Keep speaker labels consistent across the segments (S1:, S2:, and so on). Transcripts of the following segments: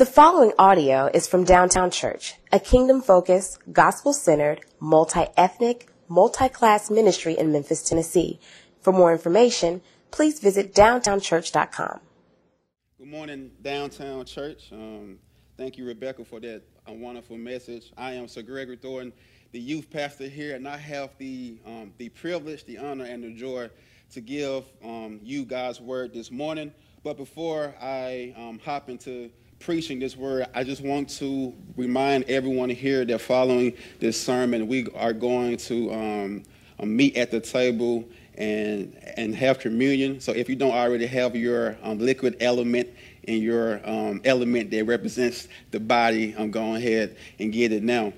S1: The following audio is from Downtown Church, a kingdom focused, gospel centered, multi ethnic, multi class ministry in Memphis, Tennessee. For more information, please visit downtownchurch.com.
S2: Good morning, Downtown Church. Um, thank you, Rebecca, for that uh, wonderful message. I am Sir Gregory Thornton, the youth pastor here, and I have the, um, the privilege, the honor, and the joy to give um, you God's word this morning. But before I um, hop into preaching this word, I just want to remind everyone here that following this sermon, we are going to um, meet at the table and and have communion. So if you don't already have your um, liquid element and your um, element that represents the body, I'm um, going ahead and get it now.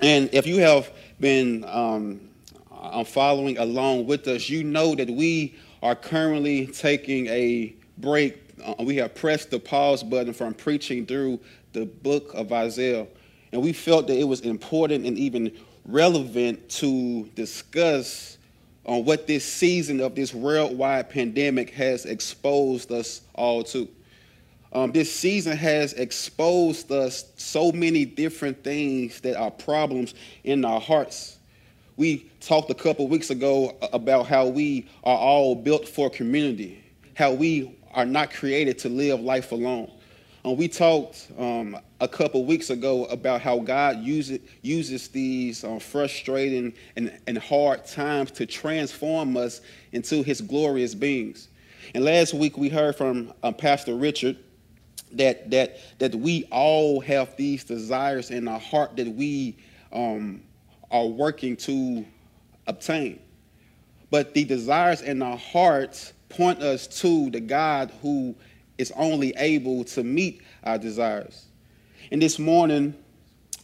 S2: And if you have been um, uh, following along with us, you know that we are currently taking a break we have pressed the pause button from preaching through the book of Isaiah. And we felt that it was important and even relevant to discuss on what this season of this worldwide pandemic has exposed us all to. Um, this season has exposed us so many different things that are problems in our hearts. We talked a couple weeks ago about how we are all built for community, how we are not created to live life alone. Um, we talked um, a couple weeks ago about how God uses, uses these um, frustrating and, and hard times to transform us into his glorious beings. And last week we heard from um, Pastor Richard that, that, that we all have these desires in our heart that we um, are working to obtain. But the desires in our hearts point us to the God who is only able to meet our desires. And this morning,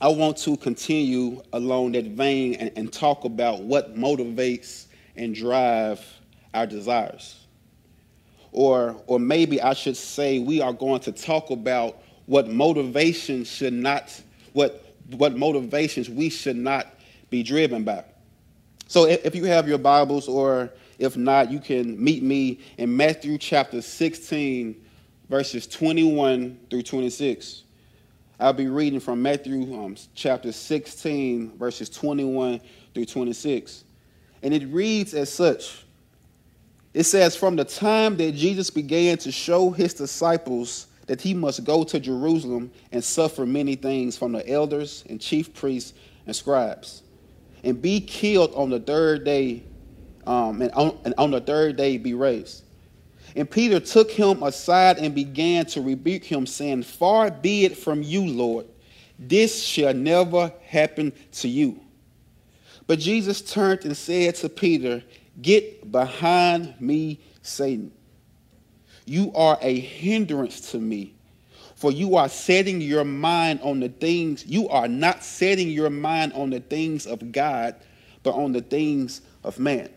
S2: I want to continue along that vein and, and talk about what motivates and drive our desires. Or, or maybe I should say we are going to talk about what motivations should not, what, what motivations we should not be driven by. So if, if you have your Bibles or if not, you can meet me in Matthew chapter 16, verses 21 through 26. I'll be reading from Matthew um, chapter 16, verses 21 through 26. And it reads as such It says, From the time that Jesus began to show his disciples that he must go to Jerusalem and suffer many things from the elders and chief priests and scribes, and be killed on the third day um, and, on, and on the third day be raised. And Peter took him aside and began to rebuke him, saying, Far be it from you, Lord, this shall never happen to you. But Jesus turned and said to Peter, Get behind me, Satan. You are a hindrance to me, for you are setting your mind on the things, you are not setting your mind on the things of God, but on the things of man.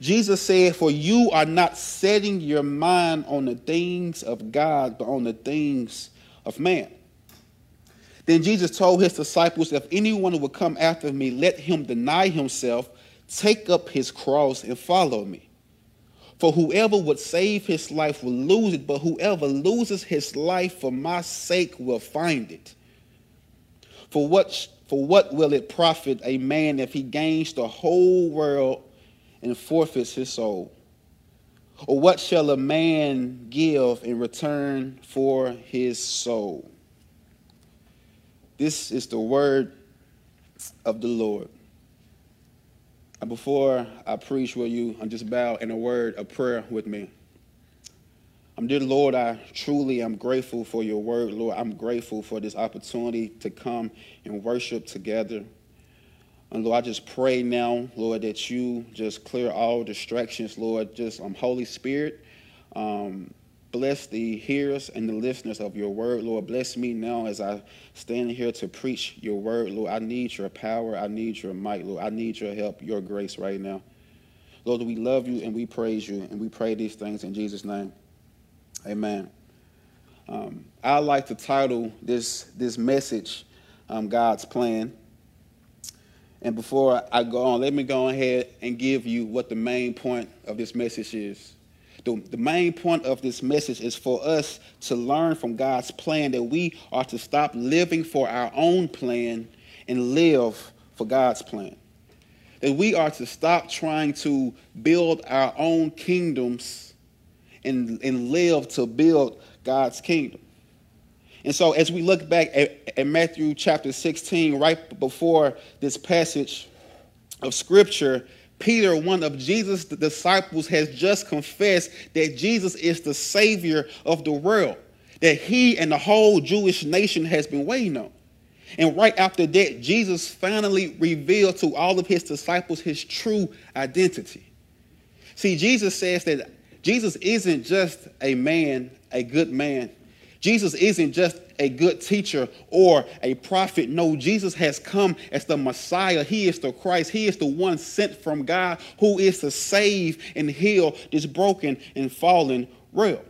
S2: Jesus said, For you are not setting your mind on the things of God, but on the things of man. Then Jesus told his disciples, If anyone would come after me, let him deny himself, take up his cross, and follow me. For whoever would save his life will lose it, but whoever loses his life for my sake will find it. For what, for what will it profit a man if he gains the whole world and forfeits his soul? Or what shall a man give in return for his soul? This is the word of the Lord. And Before I preach, will you I'm just bow in a word of prayer with me? Um, dear Lord, I truly am grateful for your word, Lord. I'm grateful for this opportunity to come and worship together. And Lord, I just pray now, Lord, that you just clear all distractions, Lord. Just um, Holy Spirit, um, bless the hearers and the listeners of your word, Lord. Bless me now as I stand here to preach your word, Lord. I need your power. I need your might, Lord. I need your help, your grace right now. Lord, we love you and we praise you, and we pray these things in Jesus' name. Amen. Um, I like to title this, this message, um, God's Plan. And before I go on, let me go ahead and give you what the main point of this message is. the, the main point of this message is for us to learn from God's plan that we are to stop living for our own plan and live for God's plan. That we are to stop trying to build our own kingdoms and, and live to build God's kingdom. And so, as we look back at, at Matthew chapter 16, right before this passage of scripture, Peter, one of Jesus' disciples, has just confessed that Jesus is the Savior of the world, that he and the whole Jewish nation has been waiting on. And right after that, Jesus finally revealed to all of his disciples his true identity. See, Jesus says that Jesus isn't just a man, a good man. Jesus isn't just a good teacher or a prophet. No, Jesus has come as the Messiah. He is the Christ. He is the one sent from God who is to save and heal this broken and fallen world.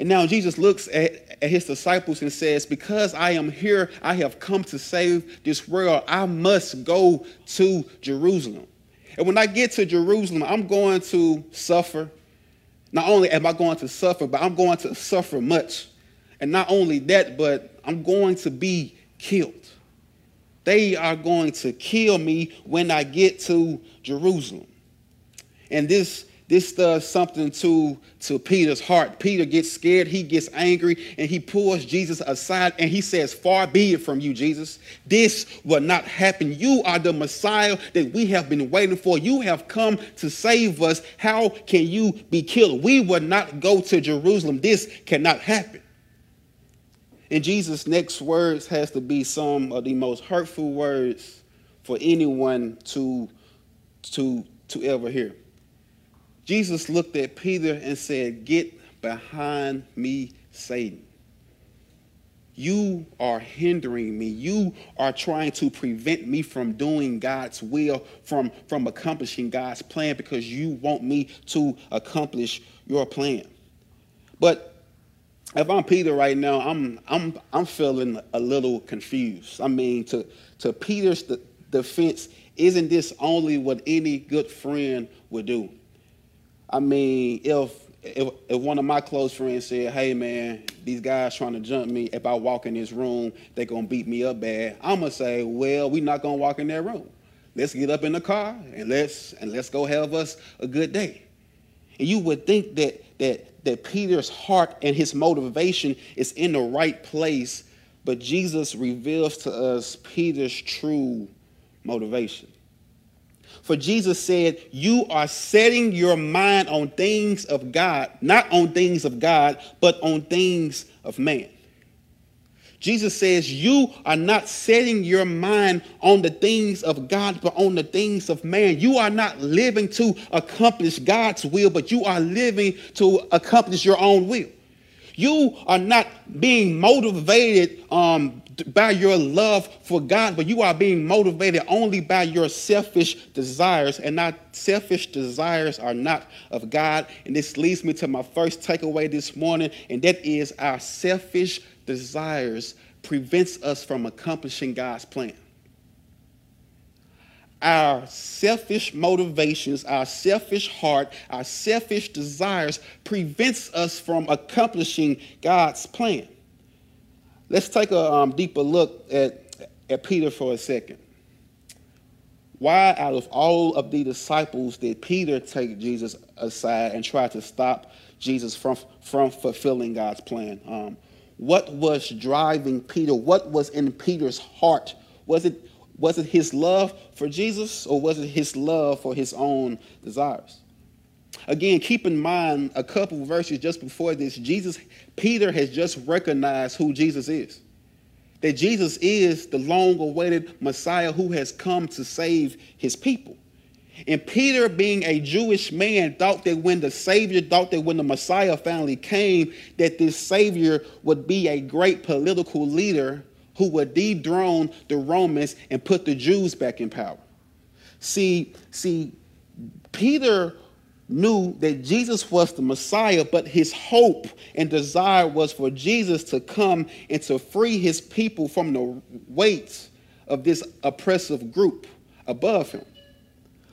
S2: And now Jesus looks at, at his disciples and says, Because I am here, I have come to save this world. I must go to Jerusalem. And when I get to Jerusalem, I'm going to suffer. Not only am I going to suffer, but I'm going to suffer much. And not only that, but I'm going to be killed. They are going to kill me when I get to Jerusalem. And this this does something to, to Peter's heart. Peter gets scared, he gets angry, and he pulls Jesus aside and he says, Far be it from you, Jesus. This will not happen. You are the Messiah that we have been waiting for. You have come to save us. How can you be killed? We will not go to Jerusalem. This cannot happen. And Jesus' next words has to be some of the most hurtful words for anyone to, to, to ever hear. Jesus looked at Peter and said, Get behind me, Satan. You are hindering me. You are trying to prevent me from doing God's will, from, from accomplishing God's plan, because you want me to accomplish your plan. But if I'm Peter right now, I'm, I'm, I'm feeling a little confused. I mean, to, to Peter's defense, isn't this only what any good friend would do? I mean, if, if if one of my close friends said, "Hey, man, these guys trying to jump me. If I walk in this room, they gonna beat me up bad." I'm gonna say, "Well, we not gonna walk in that room. Let's get up in the car and let's and let's go have us a good day." And you would think that that that Peter's heart and his motivation is in the right place, but Jesus reveals to us Peter's true motivation. For Jesus said, You are setting your mind on things of God, not on things of God, but on things of man. Jesus says, You are not setting your mind on the things of God, but on the things of man. You are not living to accomplish God's will, but you are living to accomplish your own will. You are not being motivated um, by your love for God, but you are being motivated only by your selfish desires, and not selfish desires are not of God. And this leads me to my first takeaway this morning, and that is our selfish desires prevents us from accomplishing God's plan. Our selfish motivations, our selfish heart, our selfish desires prevents us from accomplishing God's plan. Let's take a um, deeper look at, at Peter for a second. Why, out of all of the disciples, did Peter take Jesus aside and try to stop Jesus from, from fulfilling God's plan? Um, what was driving Peter? What was in Peter's heart? Was it, was it his love for Jesus or was it his love for his own desires? Again, keep in mind a couple verses just before this, Jesus, Peter has just recognized who Jesus is. That Jesus is the long awaited Messiah who has come to save his people. And Peter, being a Jewish man, thought that when the Savior, thought that when the Messiah finally came, that this Savior would be a great political leader who would dethrone the Romans and put the Jews back in power. See, see, Peter knew that Jesus was the Messiah, but his hope and desire was for Jesus to come and to free his people from the weight of this oppressive group above him.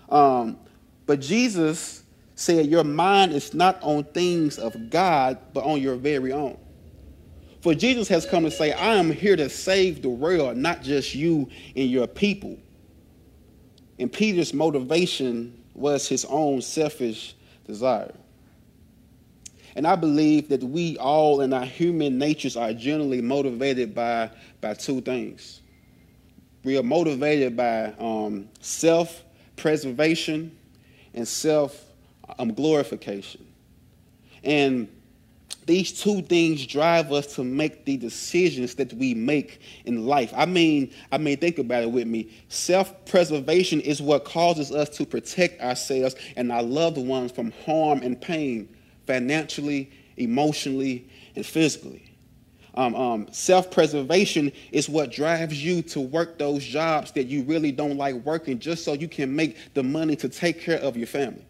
S2: Um, but Jesus said, Your mind is not on things of God, but on your very own. For Jesus has come to say, I am here to save the world, not just you and your people. And Peter's motivation was his own selfish desire. And I believe that we all in our human natures are generally motivated by, by two things. We are motivated by um, self preservation and self um, glorification. And these two things drive us to make the decisions that we make in life. I mean, I mean, think about it with me. Self-preservation is what causes us to protect ourselves and our loved ones from harm and pain, financially, emotionally, and physically. Um, um, self-preservation is what drives you to work those jobs that you really don't like working just so you can make the money to take care of your family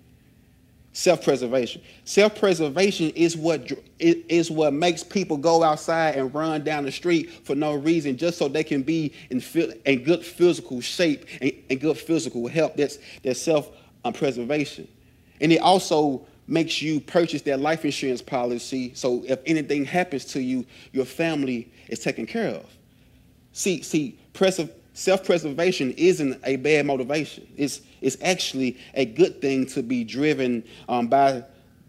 S2: self-preservation. Self-preservation is what is what makes people go outside and run down the street for no reason just so they can be in, in good physical shape and, and good physical health. That's that's self-preservation. And it also makes you purchase that life insurance policy so if anything happens to you your family is taken care of. See see preservation Self preservation isn't a bad motivation. It's, it's actually a good thing to be driven um, by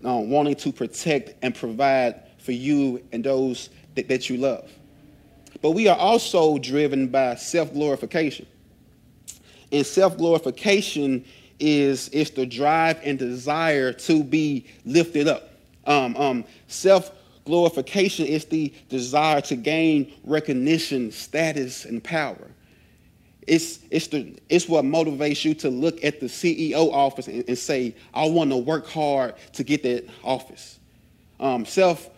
S2: um, wanting to protect and provide for you and those that, that you love. But we are also driven by self glorification. And self glorification is, is the drive and desire to be lifted up. Um, um, self glorification is the desire to gain recognition, status, and power. It's, it's, the, it's what motivates you to look at the CEO office and, and say, I want to work hard to get that office. Um, self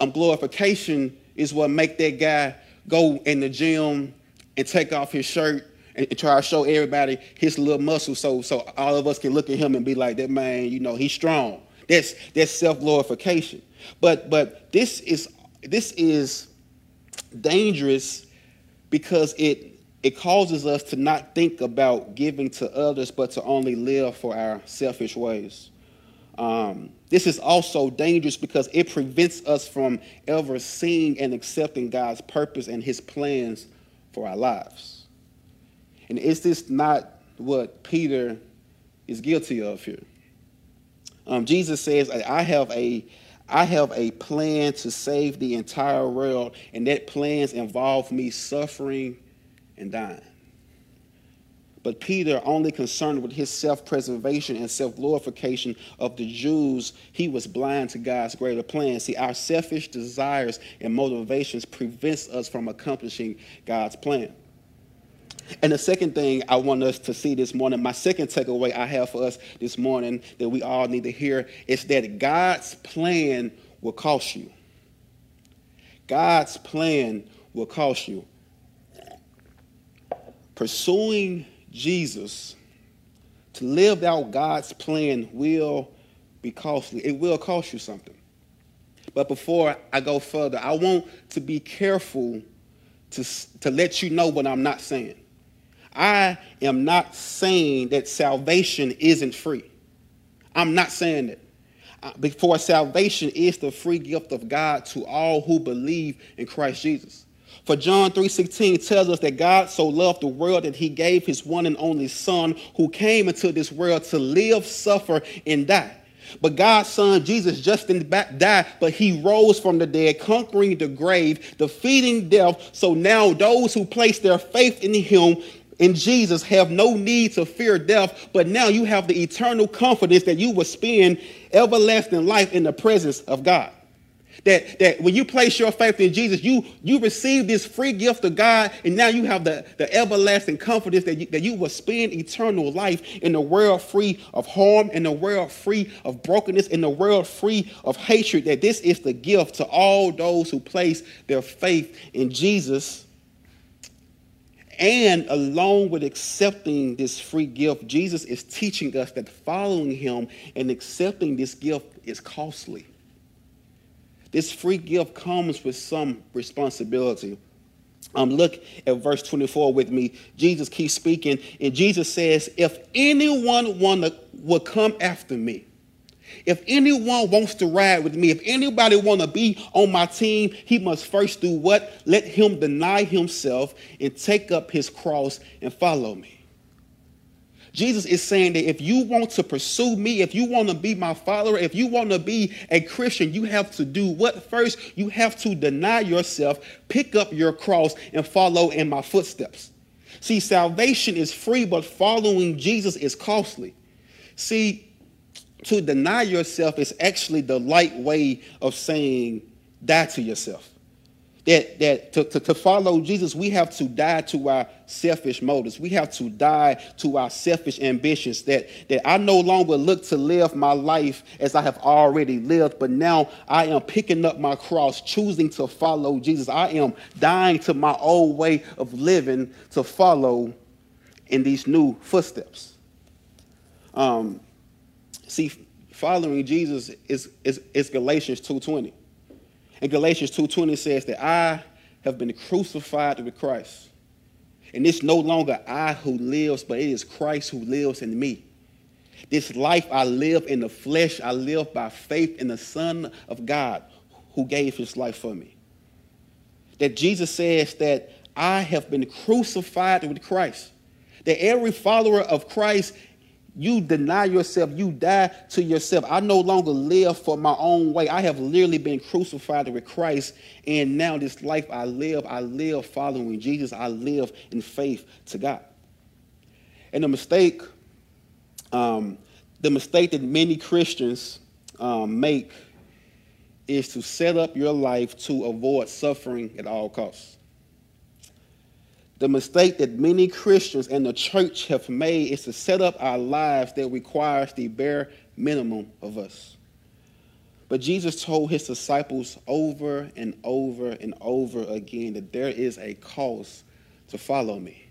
S2: um, glorification is what make that guy go in the gym and take off his shirt and, and try to show everybody his little muscle so, so all of us can look at him and be like, that man, you know, he's strong. That's, that's self glorification. But, but this, is, this is dangerous because it it causes us to not think about giving to others, but to only live for our selfish ways. Um, this is also dangerous because it prevents us from ever seeing and accepting God's purpose and His plans for our lives. And is this not what Peter is guilty of here? Um, Jesus says, "I have a, I have a plan to save the entire world, and that plans involve me suffering." And dying. But Peter, only concerned with his self preservation and self glorification of the Jews, he was blind to God's greater plan. See, our selfish desires and motivations prevents us from accomplishing God's plan. And the second thing I want us to see this morning, my second takeaway I have for us this morning that we all need to hear is that God's plan will cost you. God's plan will cost you pursuing Jesus to live out God's plan will be costly. It will cost you something. But before I go further, I want to be careful to, to let you know what I'm not saying. I am not saying that salvation isn't free. I'm not saying that. Before salvation is the free gift of God to all who believe in Christ Jesus. For John 3:16 tells us that God so loved the world that he gave his one and only son who came into this world to live, suffer and die. But God's son Jesus just didn't die, but he rose from the dead, conquering the grave, defeating death. So now those who place their faith in him in Jesus have no need to fear death, but now you have the eternal confidence that you will spend everlasting life in the presence of God. That, that when you place your faith in Jesus, you, you receive this free gift of God, and now you have the, the everlasting confidence that you, that you will spend eternal life in a world free of harm, in a world free of brokenness, in a world free of hatred. That this is the gift to all those who place their faith in Jesus. And along with accepting this free gift, Jesus is teaching us that following him and accepting this gift is costly. This free gift comes with some responsibility. Um, look at verse 24 with me. Jesus keeps speaking, and Jesus says, If anyone wanna, will come after me, If anyone wants to ride with me, if anybody want to be on my team, he must first do what? Let him deny himself and take up his cross and follow me. Jesus is saying that if you want to pursue me, if you want to be my follower, if you want to be a Christian, you have to do what first? You have to deny yourself, pick up your cross, and follow in my footsteps. See, salvation is free, but following Jesus is costly. See, to deny yourself is actually the light way of saying die to yourself that, that to, to, to, follow Jesus, we have to die to our selfish motives. We have to die to our selfish ambitions. That, that I no longer look to live my life as I have already lived, but now I am picking up my cross, choosing to follow Jesus. I am dying to my old way of living to follow in these new footsteps. Um, see, following Jesus is, is, is Galatians 2.20. And Galatians 2.20 says that I have been crucified with Christ. And it's no longer I who lives, but it is Christ who lives in me. This life I live in the flesh, I live by faith in the Son of God who gave his life for me. That Jesus says that I have been crucified with Christ. That every follower of Christ you deny yourself, you die to yourself. I no longer live for my own way. I have literally been crucified with Christ, and now this life I live, I live following Jesus. I live in faith to God. And the mistake, um, the mistake that many Christians um, make is to set up your life to avoid suffering at all costs. The mistake that many Christians and the church have made is to set up our lives that requires the bare minimum of us. But Jesus told his disciples over and over and over again that there is a cost to follow me.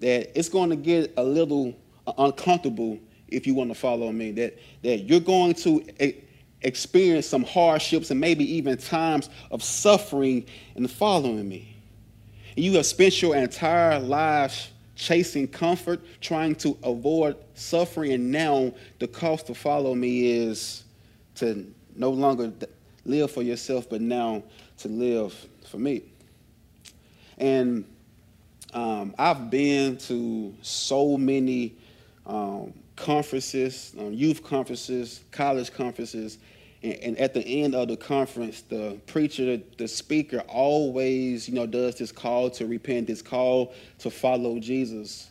S2: That it's going to get a little uncomfortable if you want to follow me. That, that you're going to experience some hardships and maybe even times of suffering in following me you have spent your entire life chasing comfort, trying to avoid suffering, and now the cost to follow me is to no longer live for yourself, but now to live for me. And um, I've been to so many um, conferences, um, youth conferences, college conferences, and, at the end of the conference, the preacher, the speaker always, you know, does this call to repent, this call to follow Jesus.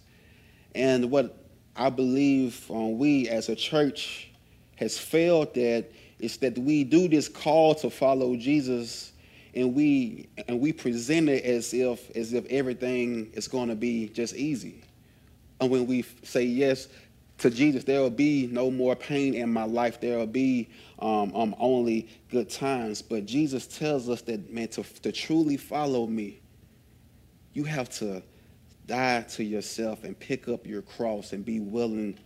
S2: And what I believe um, we as a church has failed at is that we do this call to follow Jesus and we and we present it as if as if everything is going to be just easy. And when we say yes, to Jesus, there will be no more pain in my life. There will be um, um, only good times. But Jesus tells us that, man, to, to truly follow me, you have to die to yourself and pick up your cross and be willing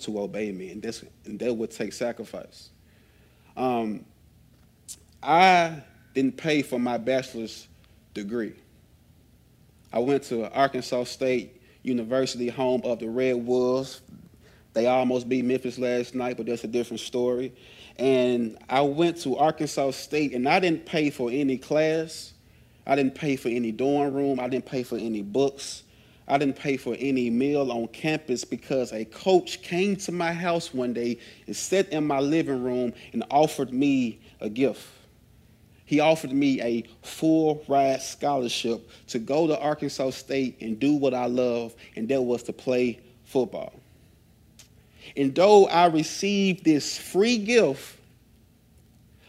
S2: to obey me. And, this, and that would take sacrifice. Um, I didn't pay for my bachelor's degree. I went to Arkansas State University, home of the Red Wolves, they almost beat Memphis last night, but that's a different story. And I went to Arkansas State, and I didn't pay for any class. I didn't pay for any dorm room. I didn't pay for any books. I didn't pay for any meal on campus because a coach came to my house one day and sat in my living room and offered me a gift. He offered me a full ride scholarship to go to Arkansas State and do what I love, and that was to play football. And though I received this free gift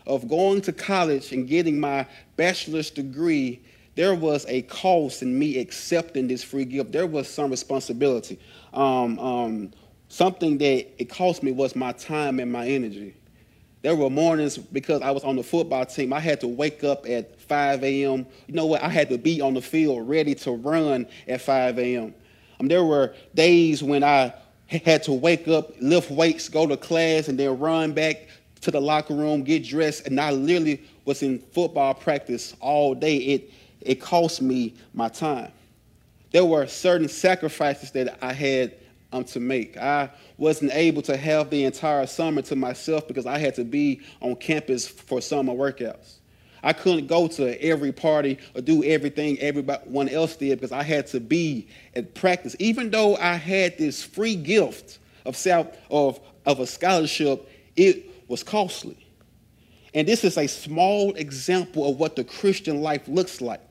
S2: of going to college and getting my bachelor's degree, there was a cost in me accepting this free gift. There was some responsibility. Um, um, something that it cost me was my time and my energy. There were mornings because I was on the football team, I had to wake up at 5 a.m. You know what? I had to be on the field ready to run at 5 a.m. Um, there were days when I had to wake up, lift weights, go to class, and then run back to the locker room, get dressed, and I literally was in football practice all day. It it cost me my time. There were certain sacrifices that I had um, to make. I wasn't able to have the entire summer to myself because I had to be on campus for summer workouts. I couldn't go to every party or do everything everyone else did because I had to be at practice. Even though I had this free gift of, self, of, of a scholarship, it was costly. And this is a small example of what the Christian life looks like.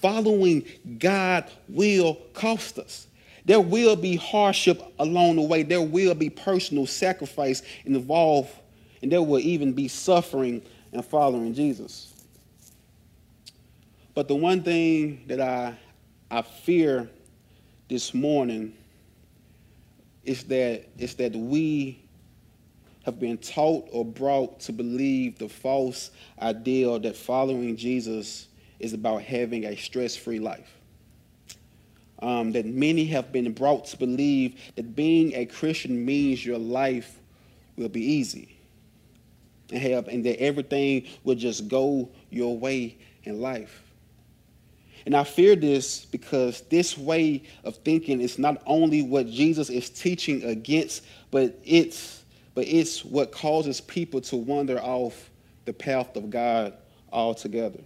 S2: Following God will cost us. There will be hardship along the way. There will be personal sacrifice involved, and there will even be suffering in following Jesus. But the one thing that I, I fear this morning is that, is that we have been taught or brought to believe the false ideal that following Jesus is about having a stress free life. Um, that many have been brought to believe that being a Christian means your life will be easy and, have, and that everything will just go your way in life. And I fear this because this way of thinking is not only what Jesus is teaching against, but it's but it's what causes people to wander off the path of God altogether.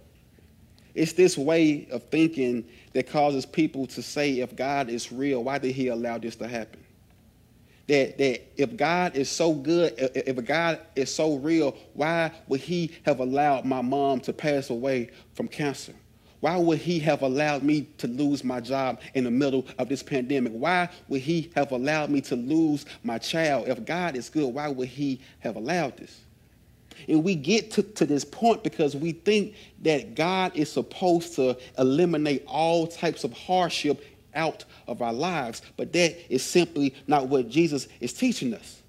S2: It's this way of thinking that causes people to say, if God is real, why did he allow this to happen? That, that if God is so good, if God is so real, why would he have allowed my mom to pass away from cancer? Why would he have allowed me to lose my job in the middle of this pandemic? Why would he have allowed me to lose my child? If God is good, why would he have allowed this? And we get to, to this point because we think that God is supposed to eliminate all types of hardship out of our lives. But that is simply not what Jesus is teaching us.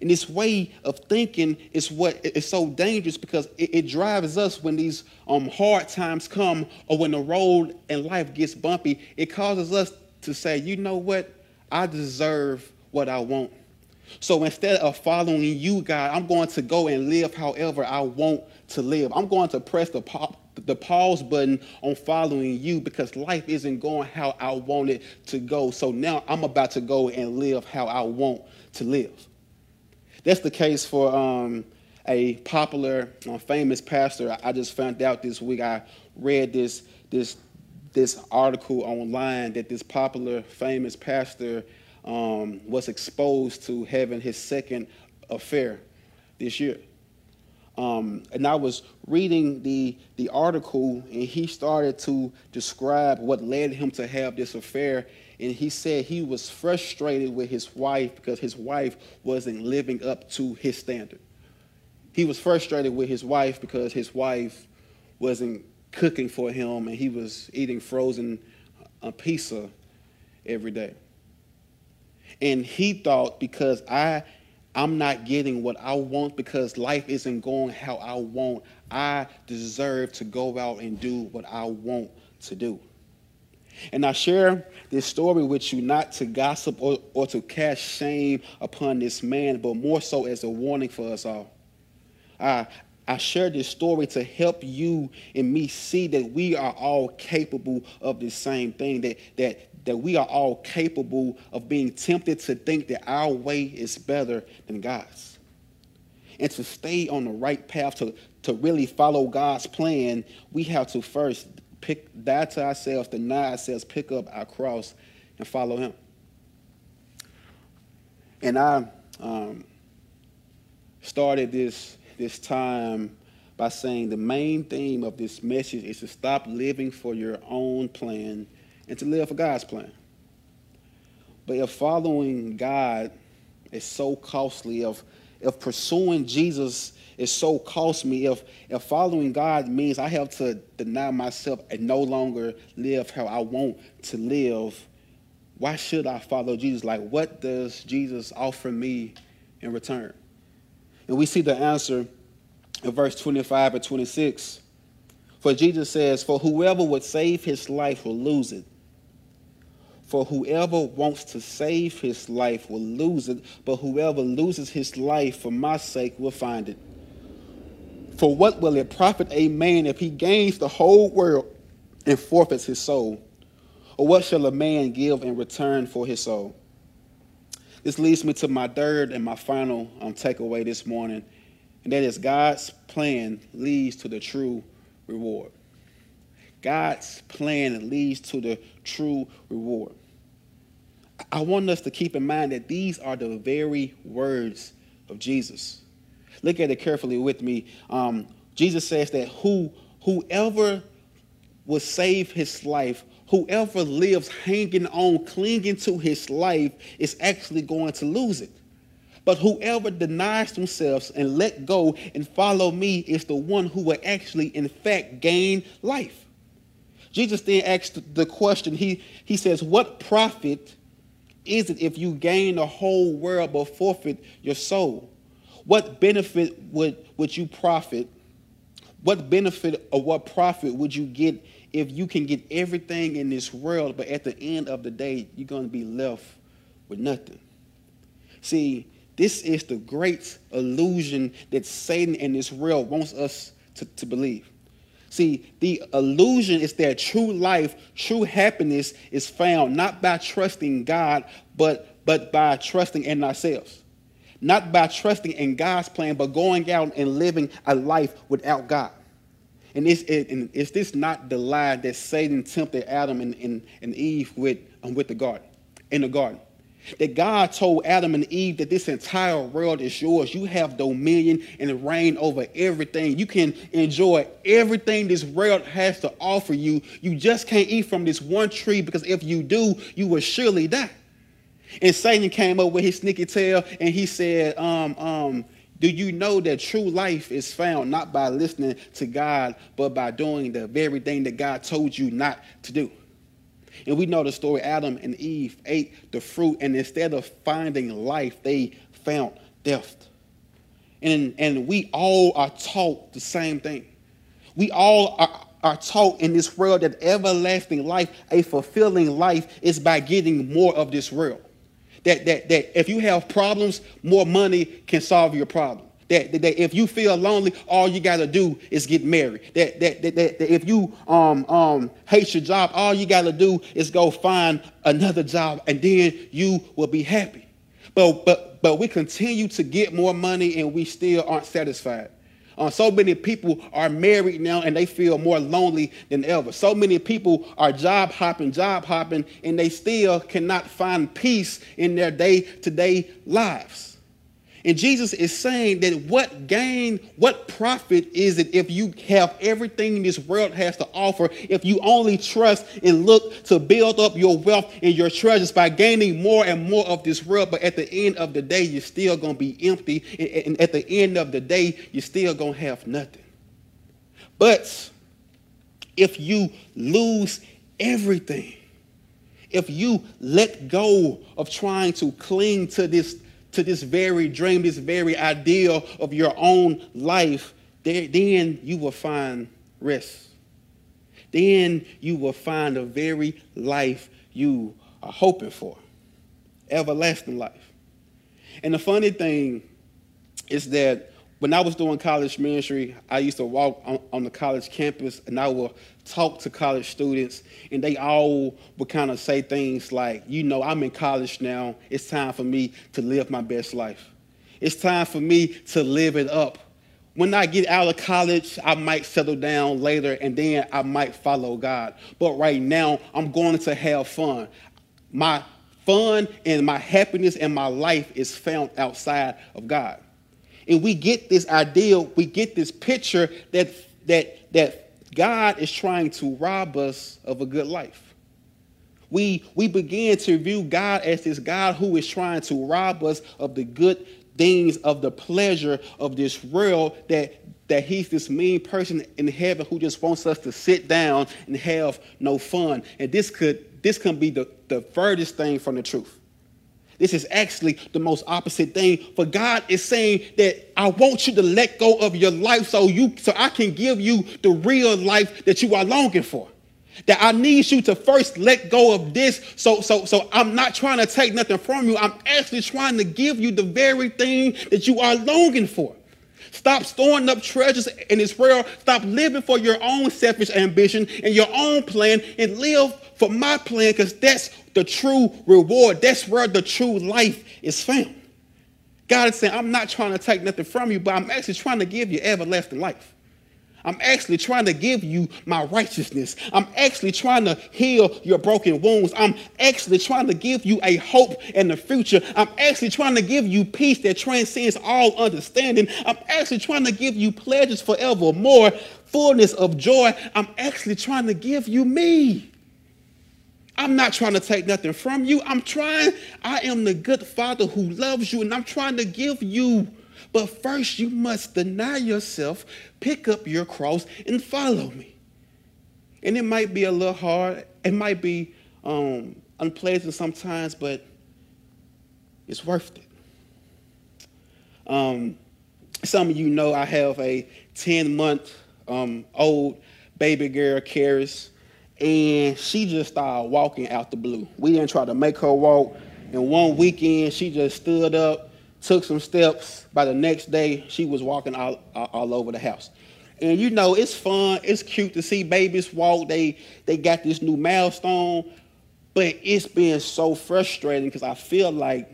S2: And this way of thinking is what is so dangerous because it, it drives us when these um, hard times come or when the road in life gets bumpy. It causes us to say, you know what? I deserve what I want. So instead of following you, God, I'm going to go and live however I want to live. I'm going to press the, the pause button on following you because life isn't going how I want it to go. So now I'm about to go and live how I want to live. That's the case for um, a popular, uh, famous pastor. I just found out this week. I read this this this article online that this popular, famous pastor um, was exposed to having his second affair this year. Um, and I was reading the, the article, and he started to describe what led him to have this affair and he said he was frustrated with his wife because his wife wasn't living up to his standard. He was frustrated with his wife because his wife wasn't cooking for him and he was eating frozen uh, pizza every day. And he thought because I I'm not getting what I want because life isn't going how I want, I deserve to go out and do what I want to do. And I share this story with you not to gossip or, or to cast shame upon this man, but more so as a warning for us all. I, I share this story to help you and me see that we are all capable of the same thing, that, that, that we are all capable of being tempted to think that our way is better than God's. And to stay on the right path, to, to really follow God's plan, we have to first pick die to ourselves, deny ourselves, pick up our cross, and follow Him. And I um, started this this time by saying the main theme of this message is to stop living for your own plan and to live for God's plan. But if following God is so costly, if if pursuing Jesus is so cost me, if if following God means I have to deny myself and no longer live how I want to live, why should I follow Jesus? Like, what does Jesus offer me in return? And we see the answer in verse 25 and 26. For Jesus says, For whoever would save his life will lose it for whoever wants to save his life will lose it, but whoever loses his life for my sake will find it. For what will it profit a man if he gains the whole world and forfeits his soul? Or what shall a man give in return for his soul? this leads me to my third and my final um, takeaway this morning, and that is God's plan leads to the true reward. God's plan leads to the true reward. I want us to keep in mind that these are the very words of Jesus. Look at it carefully with me. Um, Jesus says that who whoever will save his life, whoever lives hanging on, clinging to his life, is actually going to lose it. But whoever denies themselves and let go and follow me is the one who will actually, in fact, gain life. Jesus then asked the question, he, he says, What profit is it if you gain the whole world but forfeit your soul? What benefit would, would you profit? What benefit or what profit would you get if you can get everything in this world, but at the end of the day, you're going to be left with nothing? See, this is the great illusion that Satan and this world wants us to, to believe. See, the illusion is that true life, true happiness is found not by trusting God, but, but by trusting in ourselves. Not by trusting in God's plan, but going out and living a life without God. And is, is this not the lie that Satan tempted Adam and, and, and Eve with, um, with the garden, in the garden? That God told Adam and Eve that this entire world is yours. You have dominion and reign over everything. You can enjoy everything this world has to offer you. You just can't eat from this one tree because if you do, you will surely die. And Satan came up with his sneaky tail and he said, um, um, do you know that true life is found not by listening to God, but by doing the very thing that God told you not to do? And we know the story Adam and Eve ate the fruit, and instead of finding life, they found death. And, and we all are taught the same thing. We all are, are taught in this world that everlasting life, a fulfilling life, is by getting more of this world. That, that, that if you have problems, more money can solve your problem. That, that, that if you feel lonely, all you got to do is get married. That, that, that, that, that if you um, um, hate your job, all you got to do is go find another job and then you will be happy. But, but, but we continue to get more money and we still aren't satisfied. Uh, so many people are married now and they feel more lonely than ever. So many people are job hopping, job hopping, and they still cannot find peace in their day to day lives. And Jesus is saying that what gain, what profit is it if you have everything this world has to offer, if you only trust and look to build up your wealth and your treasures by gaining more and more of this world, but at the end of the day, you're still going to be empty. And at the end of the day, you're still going to have nothing. But if you lose everything, if you let go of trying to cling to this to this very dream, this very ideal of your own life, then you will find rest. Then you will find the very life you are hoping for everlasting life. And the funny thing is that when I was doing college ministry, I used to walk on, on, the college campus and I would talk to college students, and they all would kind of say things like, You know, I'm in college now. It's time for me to live my best life. It's time for me to live it up. When I get out of college, I might settle down later and then I might follow God. But right now, I'm going to have fun. My fun and my happiness and my life is found outside of God. And we get this ideal, we get this picture that, that, that God is trying to rob us of a good life. We, we begin to view God as this God who is trying to rob us of the good things, of the pleasure of this world, that, that he's this mean person in heaven who just wants us to sit down and have no fun. And this could, this can be the, the furthest thing from the truth. This is actually the most opposite thing. For God is saying that I want you to let go of your life so you so I can give you the real life that you are longing for. That I need you to first let go of this. So, so, so I'm not trying to take nothing from you. I'm actually trying to give you the very thing that you are longing for. Stop storing up treasures in this world. Stop living for your own selfish ambition and your own plan and live for my plan because that's the true reward. That's where the true life is found. God is saying, I'm not trying to take nothing from you, but I'm actually trying to give you everlasting life. I'm actually trying to give you my righteousness. I'm actually trying to heal your broken wounds. I'm actually trying to give you a hope in the future. I'm actually trying to give you peace that transcends all understanding. I'm actually trying to give you pleasures forevermore, fullness of joy. I'm actually trying to give you me. I'm not trying to take nothing from you. I'm trying, I am the good father who loves you, and I'm trying to give you. But first, you must deny yourself, pick up your cross, and follow me. And it might be a little hard, it might be um, unpleasant sometimes, but it's worth it. Um, some of you know I have a 10 month um, old baby girl, Karis and she just started walking out the blue. We didn't try to make her walk. And one weekend, she just stood up, took some steps. By the next day, she was walking all, all over the house. And you know, it's fun, it's cute to see babies walk. They they got this new milestone, but it's been so frustrating because I feel like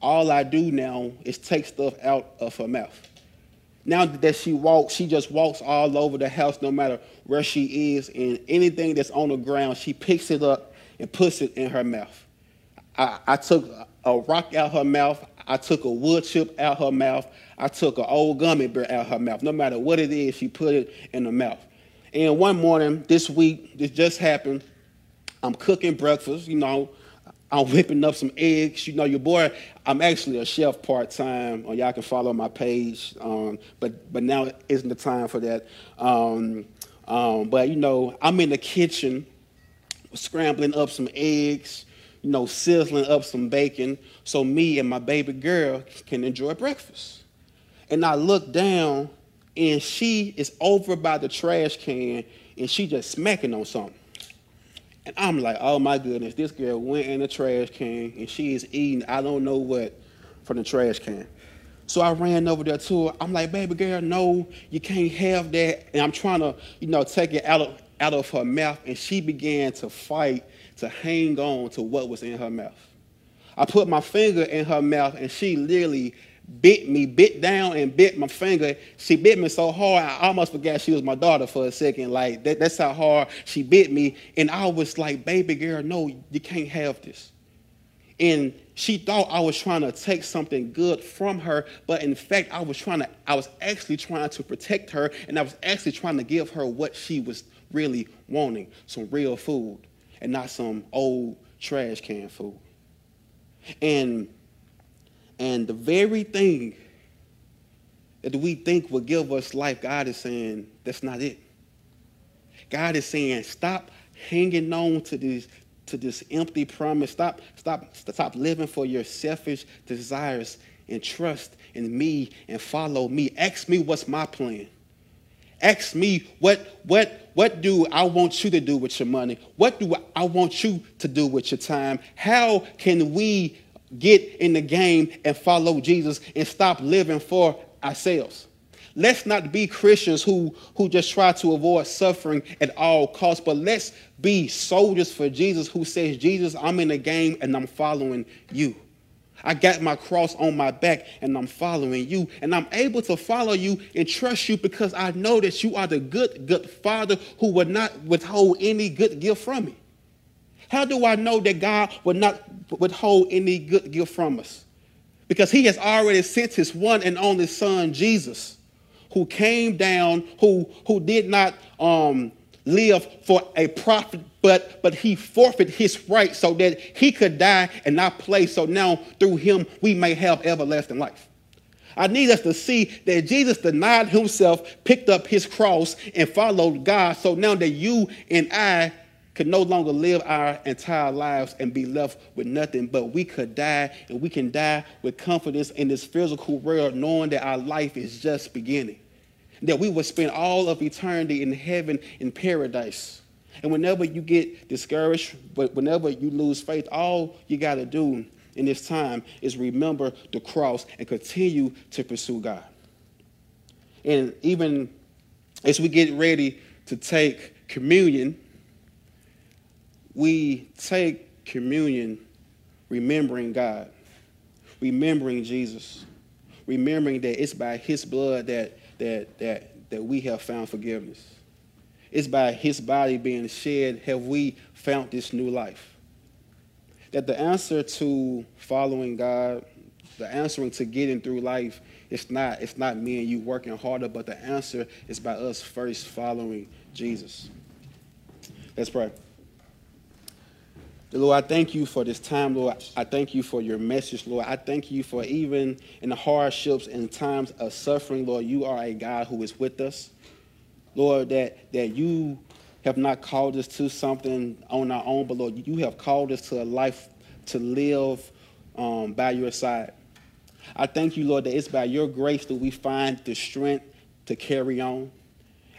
S2: all I do now is take stuff out of her mouth. Now that she walks, she just walks all over the house, no matter where she is, and anything that's on the ground, she picks it up and puts it in her mouth. I, I took a rock out her mouth. I took a wood chip out her mouth. I took an old gummy bear out her mouth. No matter what it is, she put it in the mouth. And one morning this week, this just happened. I'm cooking breakfast, you know, I'm whipping up some eggs. You know, your boy, I'm actually a chef part time. Or y'all can follow my page. Um, but but now isn't the time for that. Um, um, but you know, I'm in the kitchen, scrambling up some eggs. You know, sizzling up some bacon, so me and my baby girl can enjoy breakfast. And I look down, and she is over by the trash can, and she just smacking on something. And I'm like, oh my goodness, this girl went in the trash can and she is eating I don't know what from the trash can. So I ran over there to her. I'm like, baby girl, no, you can't have that. And I'm trying to, you know, take it out of out of her mouth. And she began to fight to hang on to what was in her mouth. I put my finger in her mouth and she literally bit me, bit down and bit my finger. She bit me so hard, I almost forgot she was my daughter for a second. Like, that, that's how hard she bit me. And I was like, baby girl, no, you can't have this. And she thought I was trying to take something good from her, but in fact, I was trying to, I was actually trying to protect her, and I was actually trying to give her what she was really wanting some real food and not some old trash can food. And and the very thing that we think will give us life, God is saying that's not it. God is saying, stop hanging on to this, to this empty promise. Stop, stop, stop living for your selfish desires and trust in me and follow me. Ask me what's my plan. Ask me what what what do I want you to do with your money? What do I want you to do with your time? How can we get in the game and follow Jesus and stop living for ourselves. Let's not be Christians who, who just try to avoid suffering at all costs, but let's be soldiers for Jesus who says, Jesus, I'm in the game and I'm following you. I got my cross on my back and I'm following you. And I'm able to follow you and trust you because I know that you are the good, good Father who would not withhold any good gift from me. How do I know that God will not withhold any good gift from us? Because he has already sent his one and only son, Jesus, who came down, who, who did not um, live for a profit, but, but he forfeited his right so that he could die and not play. So now through him, we may have everlasting life. I need us to see that Jesus denied himself, picked up his cross, and followed God. So now that you and I could no longer live our entire lives and be left with nothing, but we could die and we can die with confidence in this physical world, knowing that our life is just beginning. That we will spend all of eternity in heaven in paradise. And whenever you get discouraged, but whenever you lose faith, all you got to do in this time is remember the cross and continue to pursue God. And even as we get ready to take communion, we take communion remembering God, remembering Jesus, remembering that it's by his blood that, that, that, that we have found forgiveness. It's by his body being shed have we found this new life. That the answer to following God, the answering to getting through life, it's not, it's not me and you working harder, but the answer is by us first following Jesus. Let's pray. Lord, I thank you for this time, Lord. I thank you for your message, Lord. I thank you for even in the hardships and times of suffering, Lord, you are a God who is with us. Lord, that, that you have not called us to something on our own, but Lord, you have called us to a life to live um, by your side. I thank you, Lord, that it's by your grace that we find the strength to carry on.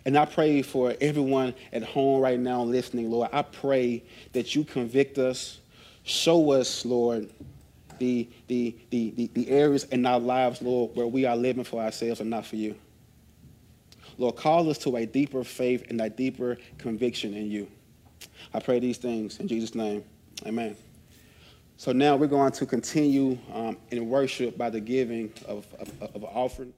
S2: And I pray for everyone at home right now listening, Lord. I pray that you convict us, show us, Lord, the, the, the, the, the areas in our lives, Lord, where we are living for ourselves and not for you. Lord, call us to a deeper faith and a deeper conviction in you. I pray these things in Jesus' name. Amen. So now we're going to continue um, in worship by the giving of, of, of offering.